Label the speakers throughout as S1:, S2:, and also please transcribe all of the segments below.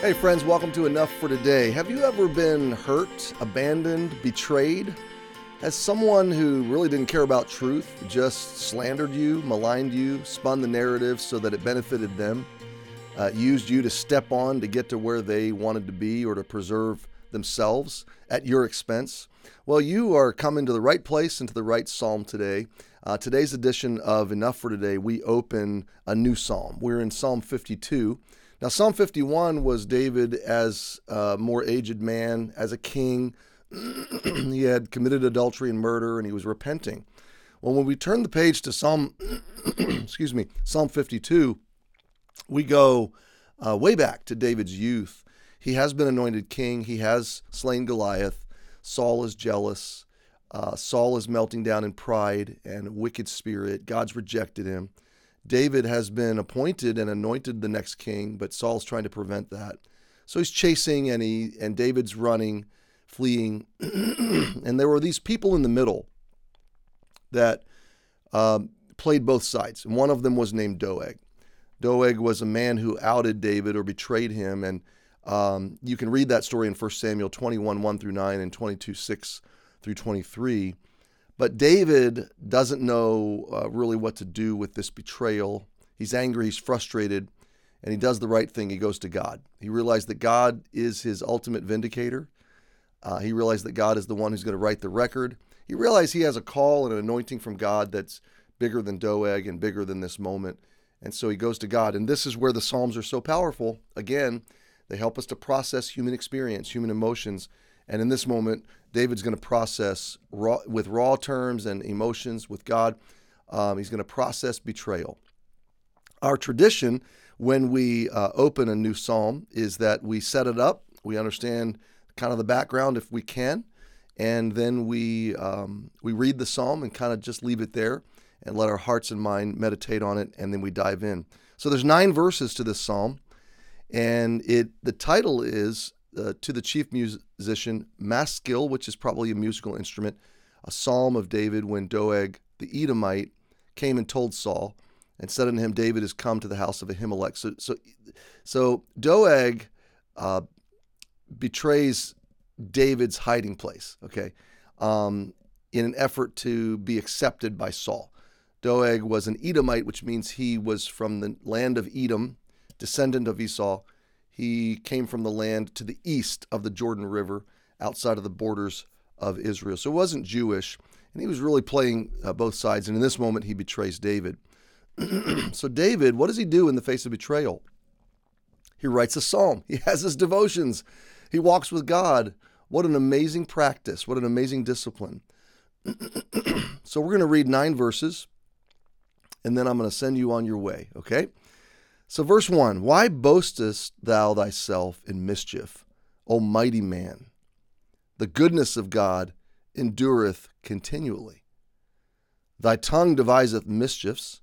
S1: Hey, friends, welcome to Enough for Today. Have you ever been hurt, abandoned, betrayed? Has someone who really didn't care about truth just slandered you, maligned you, spun the narrative so that it benefited them, uh, used you to step on to get to where they wanted to be or to preserve themselves at your expense? Well, you are coming to the right place and to the right psalm today. Uh, today's edition of Enough for Today, we open a new psalm. We're in Psalm 52. Now, Psalm 51 was David as a more aged man, as a king. he had committed adultery and murder, and he was repenting. Well, when we turn the page to Psalm, excuse me, Psalm 52, we go uh, way back to David's youth. He has been anointed king. He has slain Goliath. Saul is jealous. Uh, Saul is melting down in pride and wicked spirit. God's rejected him. David has been appointed and anointed the next king, but Saul's trying to prevent that. So he's chasing and he and David's running, fleeing. and there were these people in the middle that um, played both sides. And one of them was named Doeg. Doeg was a man who outed David or betrayed him. And um, you can read that story in 1 Samuel 21, 1 through 9, and 22, 6 through 23. But David doesn't know uh, really what to do with this betrayal. He's angry, he's frustrated, and he does the right thing. He goes to God. He realized that God is his ultimate vindicator. Uh, he realized that God is the one who's going to write the record. He realized he has a call and an anointing from God that's bigger than Doeg and bigger than this moment. And so he goes to God. And this is where the Psalms are so powerful. Again, they help us to process human experience, human emotions. And in this moment, David's going to process raw, with raw terms and emotions with God. Um, he's going to process betrayal. Our tradition when we uh, open a new psalm is that we set it up, we understand kind of the background if we can, and then we um, we read the psalm and kind of just leave it there and let our hearts and mind meditate on it, and then we dive in. So there's nine verses to this psalm, and it the title is uh, to the chief musician Maskil, which is probably a musical instrument, a psalm of David when Doeg the Edomite came and told Saul and said unto him, David has come to the house of Ahimelech. So, so, so Doeg uh, betrays David's hiding place, okay, um, in an effort to be accepted by Saul. Doeg was an Edomite, which means he was from the land of Edom, descendant of Esau he came from the land to the east of the Jordan River, outside of the borders of Israel. So it wasn't Jewish, and he was really playing uh, both sides. And in this moment, he betrays David. so, David, what does he do in the face of betrayal? He writes a psalm, he has his devotions, he walks with God. What an amazing practice, what an amazing discipline. so, we're going to read nine verses, and then I'm going to send you on your way, okay? So, verse 1 Why boastest thou thyself in mischief, O mighty man? The goodness of God endureth continually. Thy tongue deviseth mischiefs,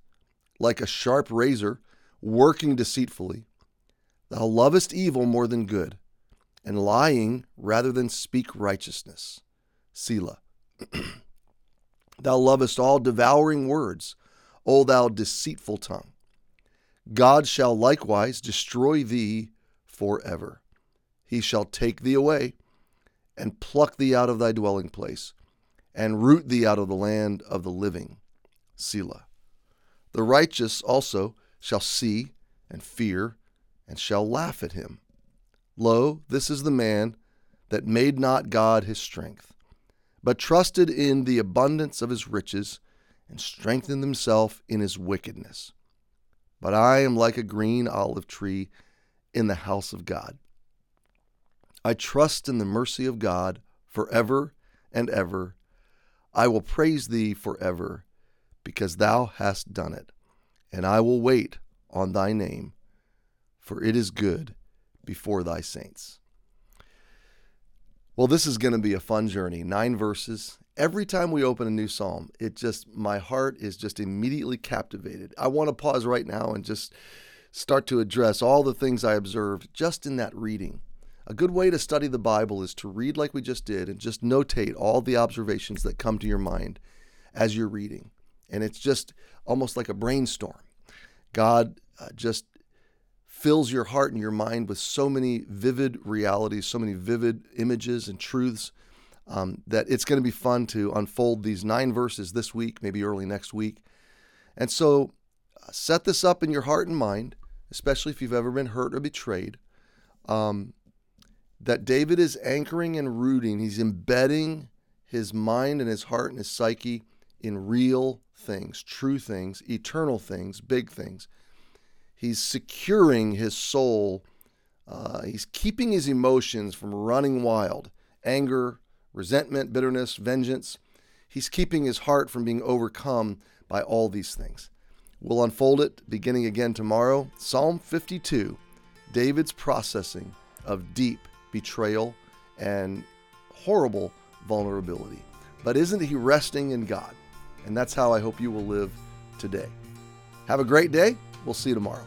S1: like a sharp razor, working deceitfully. Thou lovest evil more than good, and lying rather than speak righteousness. Selah. thou lovest all devouring words, O thou deceitful tongue. God shall likewise destroy thee forever. He shall take thee away and pluck thee out of thy dwelling place and root thee out of the land of the living. Selah. The righteous also shall see and fear and shall laugh at him. Lo, this is the man that made not God his strength, but trusted in the abundance of his riches and strengthened himself in his wickedness but I am like a green olive tree in the house of God. I trust in the mercy of God forever and ever. I will praise thee forever, because thou hast done it, and I will wait on thy name, for it is good before thy saints. Well, this is going to be a fun journey. Nine verses, every time we open a new psalm, it just, my heart is just immediately captivated. I want to pause right now and just start to address all the things I observed just in that reading. A good way to study the Bible is to read like we just did and just notate all the observations that come to your mind as you're reading. And it's just almost like a brainstorm. God uh, just fills your heart and your mind with so many vivid realities, so many vivid images and truths um, that it's going to be fun to unfold these nine verses this week, maybe early next week. And so uh, set this up in your heart and mind, especially if you've ever been hurt or betrayed. Um, that David is anchoring and rooting, he's embedding his mind and his heart and his psyche in real things, true things, eternal things, big things. He's securing his soul. Uh, he's keeping his emotions from running wild anger, resentment, bitterness, vengeance. He's keeping his heart from being overcome by all these things. We'll unfold it beginning again tomorrow. Psalm 52, David's processing of deep betrayal and horrible vulnerability. But isn't he resting in God? And that's how I hope you will live today. Have a great day. We'll see you tomorrow.